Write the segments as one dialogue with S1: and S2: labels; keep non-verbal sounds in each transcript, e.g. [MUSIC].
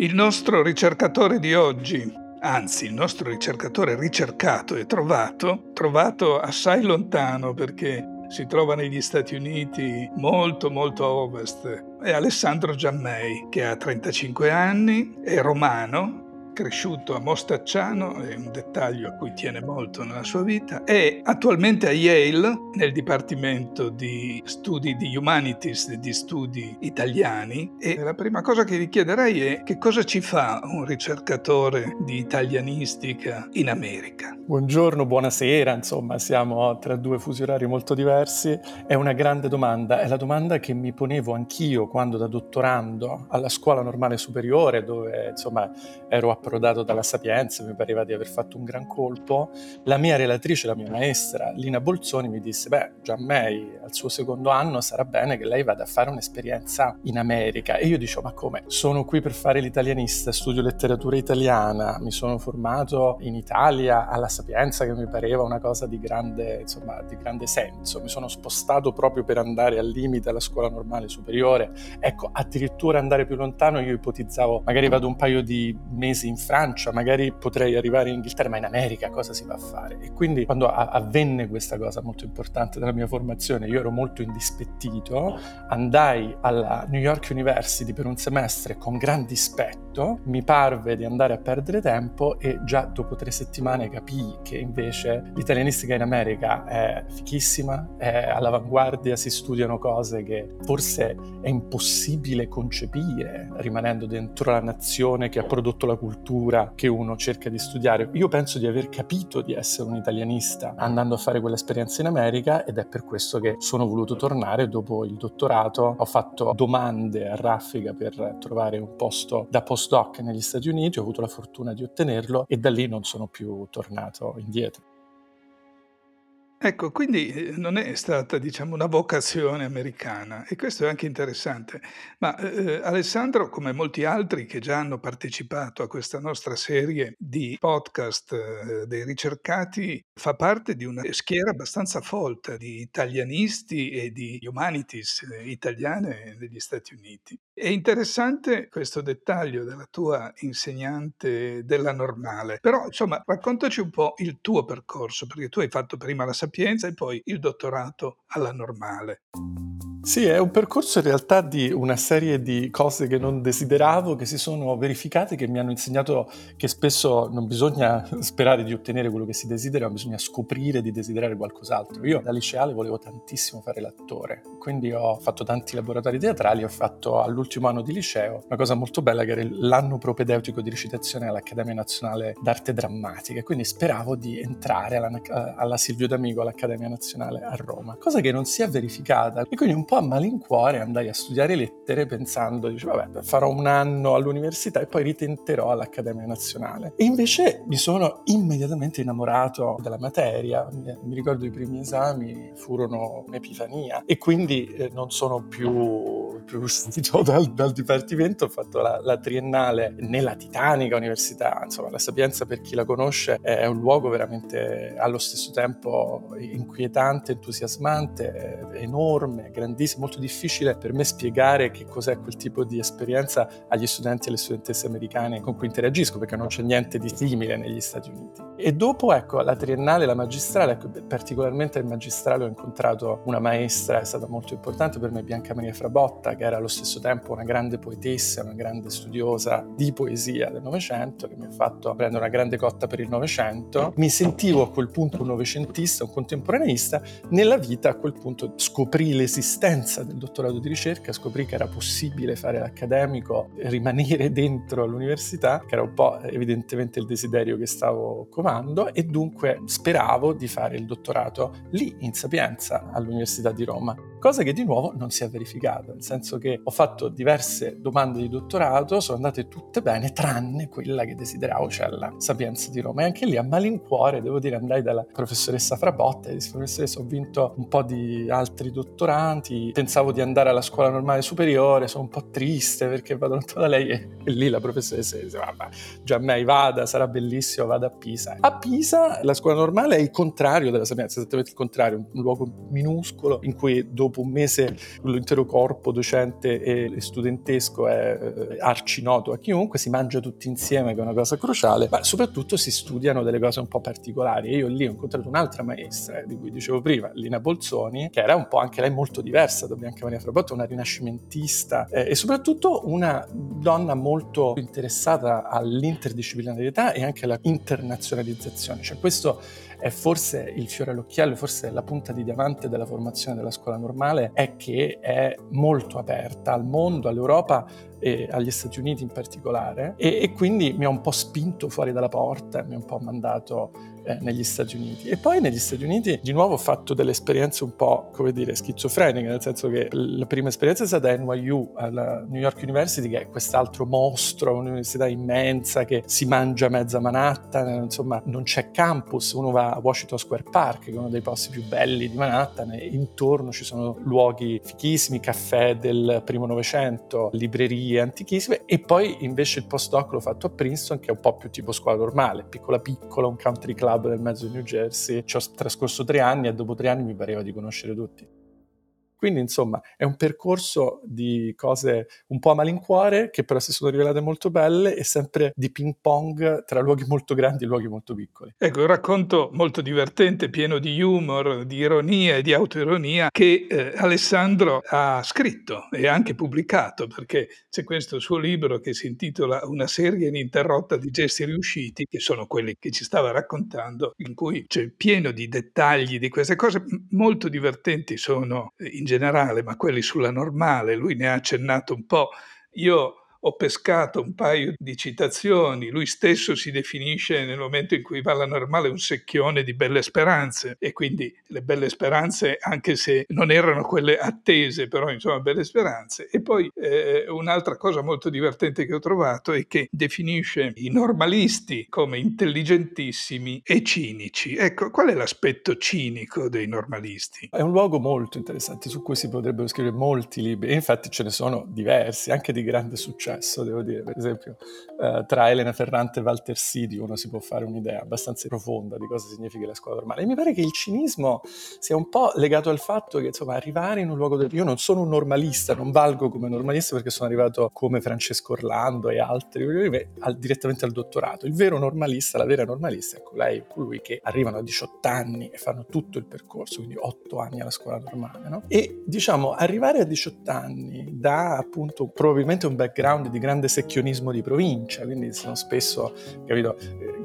S1: Il nostro ricercatore di oggi, anzi il nostro ricercatore ricercato e trovato, trovato assai lontano perché si trova negli Stati Uniti molto molto a ovest, è Alessandro Giammei che ha 35 anni, è romano, cresciuto a Mostacciano, è un dettaglio a cui tiene molto nella sua vita, è attualmente a Yale nel Dipartimento di Studi di Humanities di Studi Italiani e la prima cosa che vi chiederei è che cosa ci fa un ricercatore di italianistica in America?
S2: Buongiorno, buonasera, insomma siamo tra due fusi orari molto diversi, è una grande domanda, è la domanda che mi ponevo anch'io quando da dottorando alla scuola normale superiore dove insomma ero approdato dalla Sapienza, mi pareva di aver fatto un gran colpo, la mia relatrice, la mia maestra, Lina Bolzoni, mi disse, beh, già May al suo secondo anno sarà bene che lei vada a fare un'esperienza in America. E io dicevo, ma come? Sono qui per fare l'italianista, studio letteratura italiana, mi sono formato in Italia alla Sapienza che mi pareva una cosa di grande, insomma, di grande senso. Mi sono spostato proprio per andare al limite alla scuola normale superiore. Ecco, addirittura andare più lontano io ipotizzavo, magari vado un paio di mesi in Francia, magari potrei arrivare in Inghilterra, ma in America cosa si va a fare? E quindi quando avvenne questa cosa molto importante nella mia formazione, io ero molto indispettito, andai alla New York University per un semestre con gran dispetto, mi parve di andare a perdere tempo e già dopo tre settimane capii che invece l'italianistica in America è fichissima, è all'avanguardia, si studiano cose che forse è impossibile concepire rimanendo dentro la nazione che ha prodotto la cultura cultura che uno cerca di studiare. Io penso di aver capito di essere un italianista andando a fare quell'esperienza in America ed è per questo che sono voluto tornare dopo il dottorato. Ho fatto domande a raffica per trovare un posto da postdoc negli Stati Uniti, ho avuto la fortuna di ottenerlo e da lì non sono più tornato indietro.
S1: Ecco, quindi eh, non è stata, diciamo, una vocazione americana e questo è anche interessante. Ma eh, eh, Alessandro, come molti altri che già hanno partecipato a questa nostra serie di podcast eh, dei ricercati, fa parte di una schiera abbastanza folta di italianisti e di humanities eh, italiane negli Stati Uniti. È interessante questo dettaglio della tua insegnante della normale, però insomma raccontaci un po' il tuo percorso, perché tu hai fatto prima la Sapienza e poi il dottorato alla normale.
S2: Sì, è un percorso in realtà di una serie di cose che non desideravo, che si sono verificate, che mi hanno insegnato che spesso non bisogna [LAUGHS] sperare di ottenere quello che si desidera, ma bisogna scoprire di desiderare qualcos'altro. Io da liceale volevo tantissimo fare l'attore, quindi ho fatto tanti laboratori teatrali, ho fatto all'ultimo anno di liceo una cosa molto bella che era l'anno propedeutico di recitazione all'Accademia Nazionale d'Arte Drammatica, quindi speravo di entrare alla, alla Silvio D'Amico all'Accademia Nazionale a Roma, cosa che non si è verificata. E quindi un po' a malincuore andai a studiare lettere pensando, dice, vabbè, farò un anno all'università e poi ritenterò all'Accademia Nazionale. E invece mi sono immediatamente innamorato della materia, mi ricordo i primi esami furono un'epifania e quindi eh, non sono più, più uscito [LAUGHS] dal, dal, dipartimento, ho fatto la, la, triennale nella titanica università, insomma la Sapienza per chi la conosce è un luogo veramente allo stesso tempo inquietante, entusiasmante, enorme, grandissimo grandissimo, molto difficile per me spiegare che cos'è quel tipo di esperienza agli studenti e alle studentesse americane con cui interagisco, perché non c'è niente di simile negli Stati Uniti. E dopo, ecco, la triennale, la magistrale, ecco, particolarmente il magistrale ho incontrato una maestra, è stata molto importante per me, Bianca Maria Frabotta, che era allo stesso tempo una grande poetessa, una grande studiosa di poesia del Novecento, che mi ha fatto prendere una grande cotta per il Novecento. Mi sentivo a quel punto un novecentista, un contemporaneista, nella vita a quel punto scoprì l'esistenza senza del dottorato di ricerca scoprì che era possibile fare l'accademico, rimanere [LAUGHS] dentro l'università, che era un po' evidentemente il desiderio che stavo covando e dunque speravo di fare il dottorato lì in Sapienza all'Università di Roma. cosa che di nuovo non si è verificata, nel senso che ho fatto diverse domande di dottorato, sono andate tutte bene, tranne quella che desideravo, cioè la Sapienza di Roma. E anche lì a malincuore, devo dire, andai dalla professoressa Frabotta e disse, professoressa, ho vinto un po' di altri pensavo di andare alla scuola normale superiore, sono un po' triste perché vado lontano da lei e, e lì la professoressa dice, vabbè, già me vada, sarà bellissimo, vada a Pisa. A Pisa la scuola normale è il contrario della Sapienza, esattamente il contrario, un luogo minuscolo in cui dopo un mese l'intero corpo docente e studentesco è eh, arcinoto a chiunque, si mangia tutti insieme, che è una cosa cruciale, ma soprattutto si studiano delle cose un po' particolari. E io lì ho incontrato un'altra maestra, di cui dicevo prima, Lina Bolzoni, che era un po' anche lei molto diversa da Bianca Maria Frabotta, una rinascimentista eh, e soprattutto una donna molto interessata all'interdisciplinarietà e anche alla internazionalizzazione. Cioè questo è forse il fiore all'occhiello, forse la punta di diamante della formazione della scuola normale, è che è molto aperta al mondo, all'Europa e agli Stati Uniti in particolare e, e quindi mi ha un po' spinto fuori dalla porta, mi ha un po' mandato eh, negli Stati Uniti. E poi negli Stati Uniti di nuovo ho fatto delle esperienze un po', come dire, schizofreniche, nel senso che la prima esperienza è stata a NYU, alla New York University, che è quest'altro mostro, un'università immensa che si mangia mezza Manhattan, insomma non c'è campus, uno va a Washington Square Park, che è uno dei posti più belli di Manhattan, e intorno ci sono luoghi fichissimi, caffè del primo Novecento, librerie antichissime, e poi invece il postdoc l'ho fatto a Princeton, che è un po' più tipo scuola normale, piccola piccola, un country club club nel mezzo di New Jersey. Ci ho trascorso tre anni e dopo tre anni mi pareva di conoscere tutti. Quindi insomma è un percorso di cose un po' a malincuore che però si sono rivelate molto belle e sempre di ping pong tra luoghi molto grandi e luoghi molto piccoli.
S1: Ecco, un racconto molto divertente, pieno di humor, di ironia e di autoironia che eh, Alessandro ha scritto e anche pubblicato perché c'è questo suo libro che si intitola Una serie ininterrotta di gesti riusciti che sono quelli che ci stava raccontando in cui c'è pieno di dettagli di queste cose molto divertenti sono eh, in generale, ma quelli sulla normale, lui ne ha accennato un po'. Io ho pescato un paio di citazioni, lui stesso si definisce nel momento in cui va alla normale un secchione di belle speranze e quindi le belle speranze anche se non erano quelle attese, però insomma belle speranze. E poi eh, un'altra cosa molto divertente che ho trovato è che definisce i normalisti come intelligentissimi e cinici. Ecco, qual è l'aspetto cinico dei normalisti?
S2: È un luogo molto interessante su cui si potrebbero scrivere molti libri, infatti ce ne sono diversi, anche di grande successo successo, devo dire. Per esempio, eh, tra Elena Ferrante e Walter Sidi uno si può fare un'idea abbastanza profonda di cosa significa la scuola normale. E mi pare che il cinismo sia un po' legato al fatto che, insomma, arrivare in un luogo del... Io non sono un normalista, non valgo come normalista perché sono arrivato come Francesco Orlando e altri, al, direttamente al dottorato. Il vero normalista, la vera normalista, ecco, lei, colui che arrivano a 18 anni e fanno tutto il percorso, quindi 8 anni alla scuola normale, no? E, diciamo, arrivare a 18 anni da, appunto, probabilmente un background background di grande secchionismo di provincia, quindi sono spesso, capito,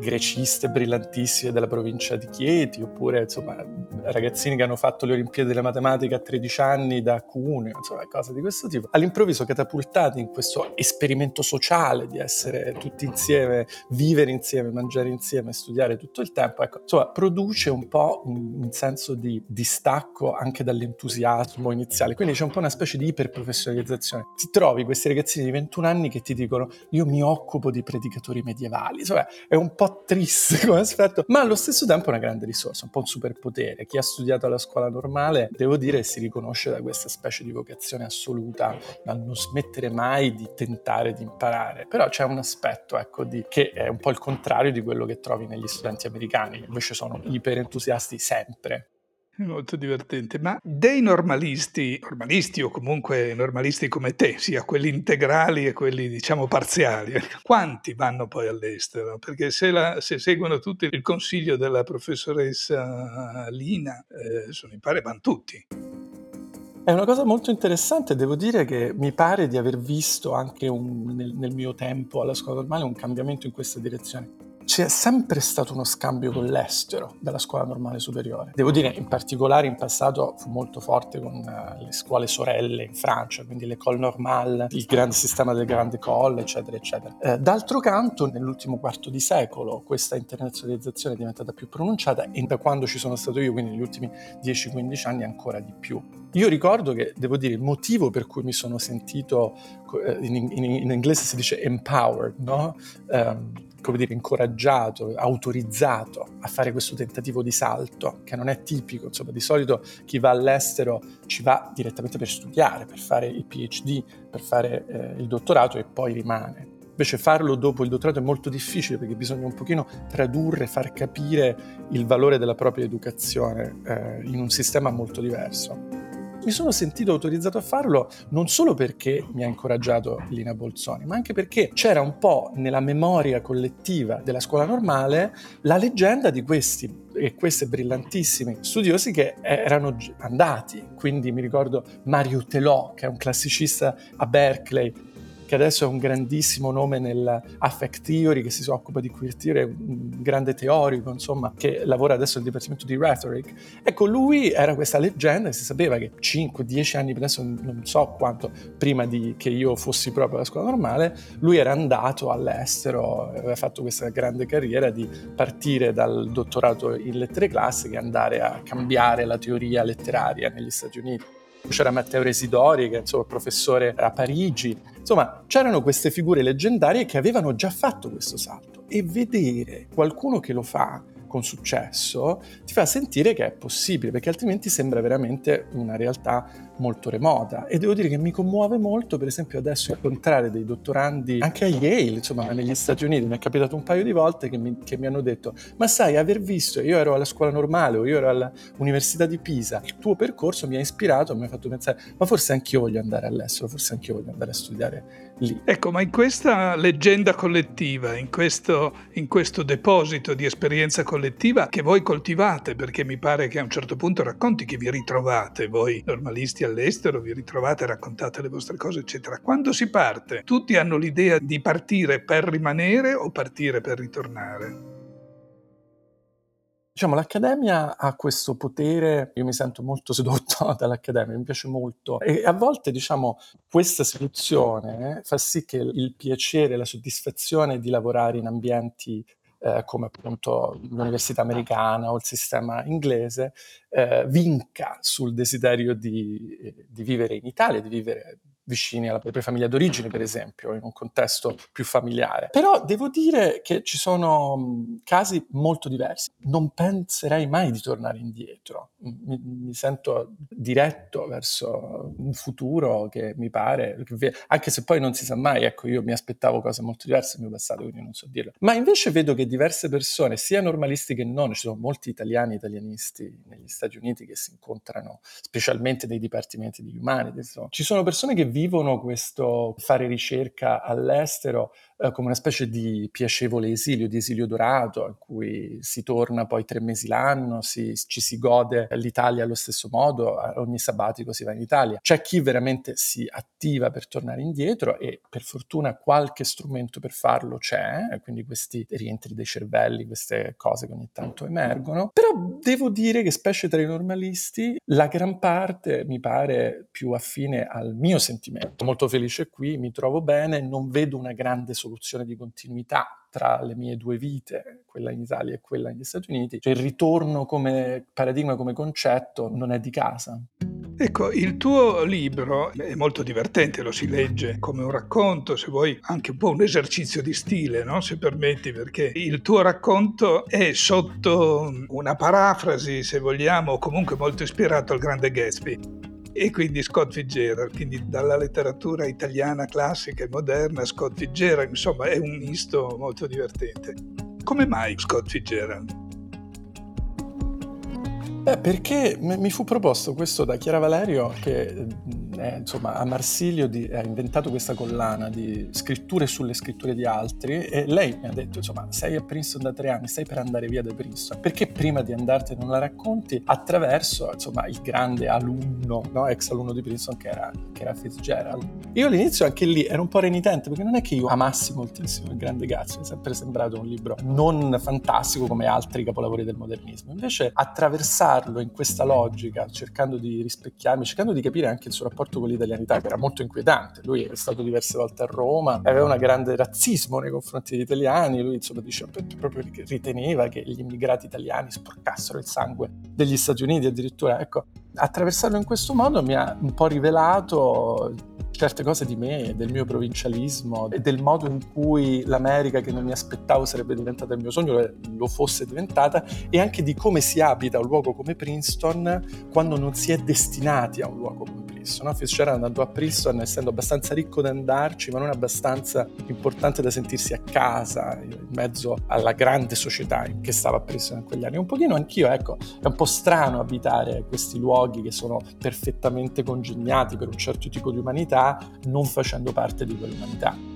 S2: greciste brillantissime della provincia di Chieti, oppure insomma ragazzini che hanno fatto le Olimpiadi della matematica a 13 anni da Cuneo, insomma cose di questo tipo, all'improvviso catapultati in questo esperimento sociale di essere tutti insieme, vivere insieme, mangiare insieme, studiare tutto il tempo, ecco, insomma produce un po' un, un senso di distacco anche dall'entusiasmo iniziale, quindi c'è un po' una specie di iperprofessionalizzazione. Ti trovi questi ragazzini di 21 anni che ti dicono io mi occupo di predicatori medievali, insomma è un po' triste [LAUGHS] come aspetto, ma allo stesso tempo è una grande risorsa, un po' un superpotere. Chi ha studiato alla scuola normale, devo dire, si riconosce da questa specie di vocazione assoluta, dal non smettere mai di tentare di imparare. Però c'è un aspetto, ecco, di, che è un po' il contrario di quello che trovi negli studenti americani, che invece sono iperentusiasti sempre.
S1: Molto divertente, ma dei normalisti, normalisti o comunque normalisti come te, sia quelli integrali e quelli diciamo parziali, quanti vanno poi all'estero? Perché se, la, se seguono tutti il consiglio della professoressa Lina, eh, sono, mi pare vanno tutti.
S2: È una cosa molto interessante, devo dire che mi pare di aver visto anche un, nel, nel mio tempo alla scuola normale un cambiamento in questa direzione c'è sempre stato uno scambio con l'estero dalla scuola normale superiore. Devo dire, in particolare in passato fu molto forte con uh, le scuole sorelle in Francia, quindi l'École Normale, il grande sistema del Grande École, eccetera, eccetera. Eh, d'altro canto, nell'ultimo quarto di secolo, questa internazionalizzazione è diventata più pronunciata e da quando ci sono stato io, quindi negli ultimi 10-15 anni, ancora di più. Io ricordo che, devo dire, il motivo per cui mi sono sentito, eh, in, in, in inglese si dice empowered, no? Um, come dire, incoraggiato, autorizzato a fare questo tentativo di salto, che non è tipico, insomma, di solito chi va all'estero ci va direttamente per studiare, per fare il PhD, per fare eh, il dottorato e poi rimane. Invece farlo dopo il dottorato è molto difficile perché bisogna un pochino tradurre, far capire il valore della propria educazione eh, in un sistema molto diverso mi sono sentito autorizzato a farlo non solo perché mi ha incoraggiato Lina Bolzoni, ma anche perché c'era un po' nella memoria collettiva della scuola normale la leggenda di questi e queste brillantissimi studiosi che erano andati. Quindi mi ricordo Mario Telò, che è un classicista a Berkeley, che adesso è un grandissimo nome nell'affect theory, che si occupa di queer theory, è un grande teorico, insomma, che lavora adesso nel dipartimento di rhetoric. Ecco, lui era questa leggenda si sapeva che 5-10 anni, adesso non so quanto, prima di che io fossi proprio alla scuola normale, lui era andato all'estero, aveva fatto questa grande carriera di partire dal dottorato in lettere classiche e andare a cambiare la teoria letteraria negli Stati Uniti c'era Matteo Residori che è professore a Parigi, insomma c'erano queste figure leggendarie che avevano già fatto questo salto. E vedere qualcuno che lo fa con successo ti fa sentire che è possibile, perché altrimenti sembra veramente una realtà molto remota. E devo dire che mi commuove molto, per esempio, adesso incontrare dei dottorandi anche a Yale, insomma, negli Stati Uniti. Mi è capitato un paio di volte che mi, che mi hanno detto: Ma sai, aver visto, io ero alla scuola normale o io ero all'Università di Pisa, il tuo percorso mi ha ispirato, mi ha fatto pensare, ma forse anch'io voglio andare all'estero, forse anch'io voglio andare a studiare lì.
S1: Ecco, ma in questa leggenda collettiva, in questo, in questo deposito di esperienza collettiva che voi coltivate, perché mi pare che a un certo punto racconti che vi ritrovate, voi normalisti all'estero, vi ritrovate, raccontate le vostre cose, eccetera. Quando si parte, tutti hanno l'idea di partire per rimanere o partire per ritornare?
S2: Diciamo, l'accademia ha questo potere, io mi sento molto sedotto [LAUGHS] dall'accademia, mi piace molto e a volte, diciamo, questa seduzione fa sì che il piacere, la soddisfazione di lavorare in ambienti eh, come appunto l'università americana o il sistema inglese, eh, vinca sul desiderio di, di, vivere in Italia, di vivere vicini alla propria famiglia d'origine, per esempio, in un contesto più familiare. Però devo dire che ci sono casi molto diversi. Non penserei mai di tornare indietro. Mi, mi sento diretto verso un futuro che mi pare, anche se poi non si sa mai, ecco, io mi aspettavo cose molto diverse nel mio passato, quindi non so dirlo. Ma invece vedo che diverse persone, sia normalisti che non, ci sono molti italiani, italianisti negli Stati Uniti che si incontrano, specialmente nei dipartimenti di umani, ci sono persone che vivono questo fare ricerca all'estero eh, come una specie di piacevole esilio, di esilio dorato, in cui si torna poi tre mesi l'anno, si, ci si gode l'Italia allo stesso modo, ogni sabbatico si va in Italia. C'è chi veramente si attiva per tornare indietro e per fortuna qualche strumento per farlo c'è, quindi questi rientri dei cervelli, queste cose che ogni tanto emergono. Però devo dire che specie tra i normalisti, la gran parte mi pare più affine al mio sentimento. Molto felice qui, mi trovo bene, non vedo una grande soluzione soluzione di continuità tra le mie due vite, quella in Italia e quella negli Stati Uniti. Cioè il ritorno come paradigma, come concetto, non è di casa.
S1: Ecco, il tuo libro è molto divertente, lo si legge come un racconto, se vuoi anche un po' un esercizio di stile, no? se permetti, perché il tuo racconto è sotto una parafrasi, se vogliamo, comunque molto ispirato al grande Gatsby e quindi Scott Fitzgerald, quindi dalla letteratura italiana classica e moderna Scott Fitzgerald, insomma è un misto molto divertente. Come mai Scott Fitzgerald?
S2: Beh, perché mi fu proposto questo da Chiara Valerio che eh, insomma, a Marsilio di, ha inventato questa collana di scritture sulle scritture di altri e lei mi ha detto, insomma, sei a Princeton da tre anni, stai per andare via da Princeton, perché prima di andartene non la racconti attraverso, insomma, il grande alunno, no? ex alunno di Princeton che era, che era Fitzgerald. Io all'inizio anche lì ero un po' renitente perché non è che io amassi moltissimo il grande Gatsby, mi è sempre sembrato un libro non fantastico come altri capolavori del modernismo, invece attraversarlo in questa logica, cercando di rispecchiarmi, cercando di capire anche il suo rapporto con l'italianità, che era molto inquietante. Lui è stato diverse volte a Roma, aveva un grande razzismo nei confronti degli italiani, lui insomma dice, proprio riteneva che gli immigrati italiani sporcassero il sangue degli Stati Uniti addirittura. Ecco, attraversarlo in questo modo mi ha un po' rivelato certe cose di me, del mio provincialismo e del modo in cui l'America che non mi aspettavo sarebbe diventata il mio sogno lo fosse diventata e anche di come si abita un luogo come Princeton quando non si è destinati a un luogo come Princeton. No? Fitzgerald a Princeton essendo abbastanza ricco da andarci ma non abbastanza importante da sentirsi a casa in mezzo alla grande società che stava a Princeton in quegli anni. Un pochino anch'io, ecco, è un po' strano abitare questi luoghi che sono perfettamente congegnati per un certo tipo di umanità non facendo parte di quell'umanità.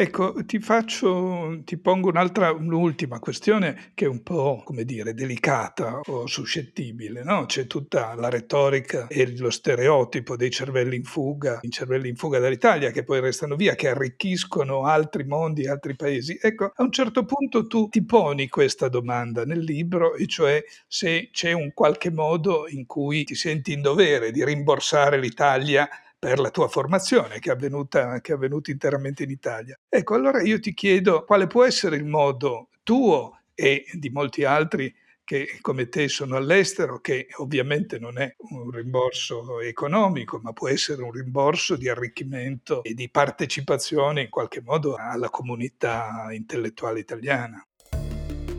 S1: Ecco, ti faccio, ti pongo un'altra, un'ultima questione che è un po', come dire, delicata o suscettibile, no? C'è tutta la retorica e lo stereotipo dei cervelli in fuga, i cervelli in fuga dall'Italia che poi restano via, che arricchiscono altri mondi, altri paesi. Ecco, a un certo punto tu ti poni questa domanda nel libro, e cioè se c'è un qualche modo in cui ti senti in dovere di rimborsare l'Italia per la tua formazione che è, avvenuta, che è avvenuta interamente in Italia. Ecco, allora io ti chiedo quale può essere il modo tuo e di molti altri che come te sono all'estero, che ovviamente non è un rimborso economico, ma può essere un rimborso di arricchimento e di partecipazione in qualche modo alla comunità intellettuale italiana.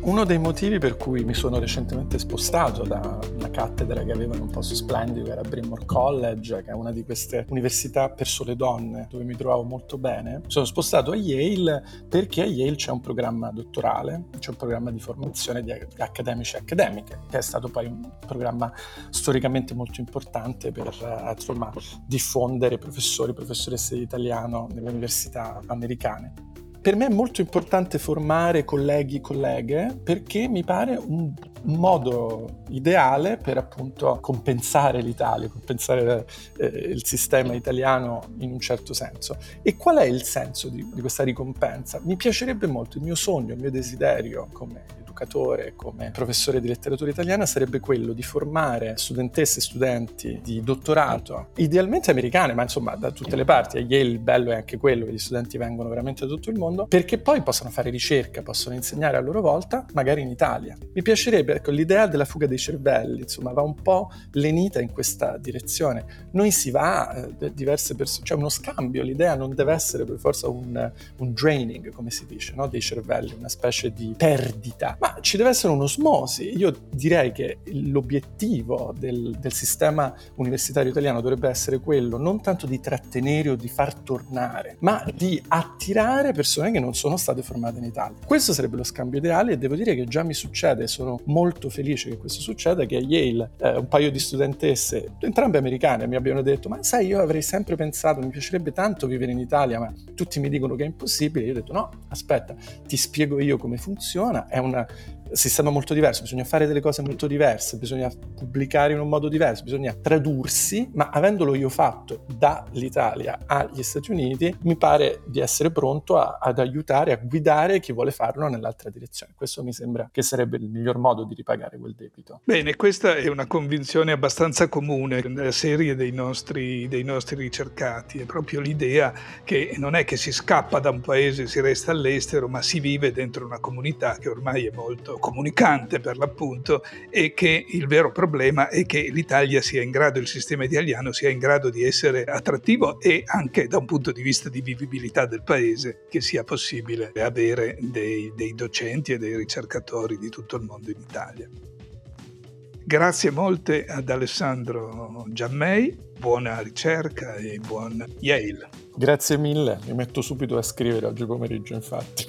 S2: Uno dei motivi per cui mi sono recentemente spostato da una cattedra che aveva in un posto splendido, che era Mawr College, che è una di queste università per sole donne, dove mi trovavo molto bene, sono spostato a Yale perché a Yale c'è un programma dottorale, c'è un programma di formazione di accademici e accademiche, che è stato poi un programma storicamente molto importante per eh, insomma, diffondere professori e professoresse di italiano nelle università americane per me è molto importante formare colleghi e colleghe perché mi pare un, modo ideale per appunto compensare l'Italia, compensare eh, il sistema italiano in un certo senso. E qual è il senso di, di questa ricompensa? Mi piacerebbe molto, il mio sogno, il mio desiderio come educatore, come professore di letteratura italiana, sarebbe quello di formare studentesse e studenti di dottorato, idealmente americane, ma insomma da tutte le parti. A Yale il bello è anche quello che gli studenti vengono veramente da tutto il mondo, perché poi possono fare ricerca, possono insegnare a loro volta, magari in Italia. Mi piacerebbe, ecco, l'idea della fuga dei cervelli, insomma, va un po' lenita in questa direzione. Noi si va, eh, diverse persone, c'è cioè uno scambio, l'idea non deve essere per forza un, un draining, come si dice, no? dei cervelli, una specie di perdita, ma ci deve essere un'osmosi. Io direi che l'obiettivo del, del, sistema universitario italiano dovrebbe essere quello non tanto di trattenere o di far tornare, ma di attirare persone che non sono state formate in Italia. Questo sarebbe lo scambio ideale e devo dire che già mi succede, sono molto felice che questo succeda, che a Yale eh, un paio di studentesse, entrambe americane, mi abbiano detto ma sai io avrei sempre pensato, mi piacerebbe tanto vivere in Italia, ma tutti mi dicono che è impossibile. Io ho detto no, aspetta, ti spiego io come funziona, è una sistema molto diverso, bisogna fare delle cose molto diverse, bisogna pubblicare in un modo diverso, bisogna tradursi, ma avendolo io fatto dall'Italia agli Stati Uniti, mi pare di essere pronto a, ad aiutare, a guidare chi vuole farlo nell'altra direzione. Questo mi sembra che sarebbe il miglior modo di ripagare quel debito.
S1: Bene, questa è una convinzione abbastanza comune nella serie dei nostri, dei nostri ricercati, è proprio l'idea che non è che si scappa da un paese, si resta all'estero, ma si vive dentro una comunità che ormai è molto comunicante per l'appunto e che il vero problema è che l'Italia sia in grado, il sistema italiano sia in grado di essere attrattivo e anche da un punto di vista di vivibilità del paese che sia possibile avere dei, dei docenti e dei ricercatori di tutto il mondo in Italia. Grazie molte ad Alessandro Giammei, buona ricerca e buon Yale.
S2: Grazie mille, mi metto subito a scrivere oggi pomeriggio infatti.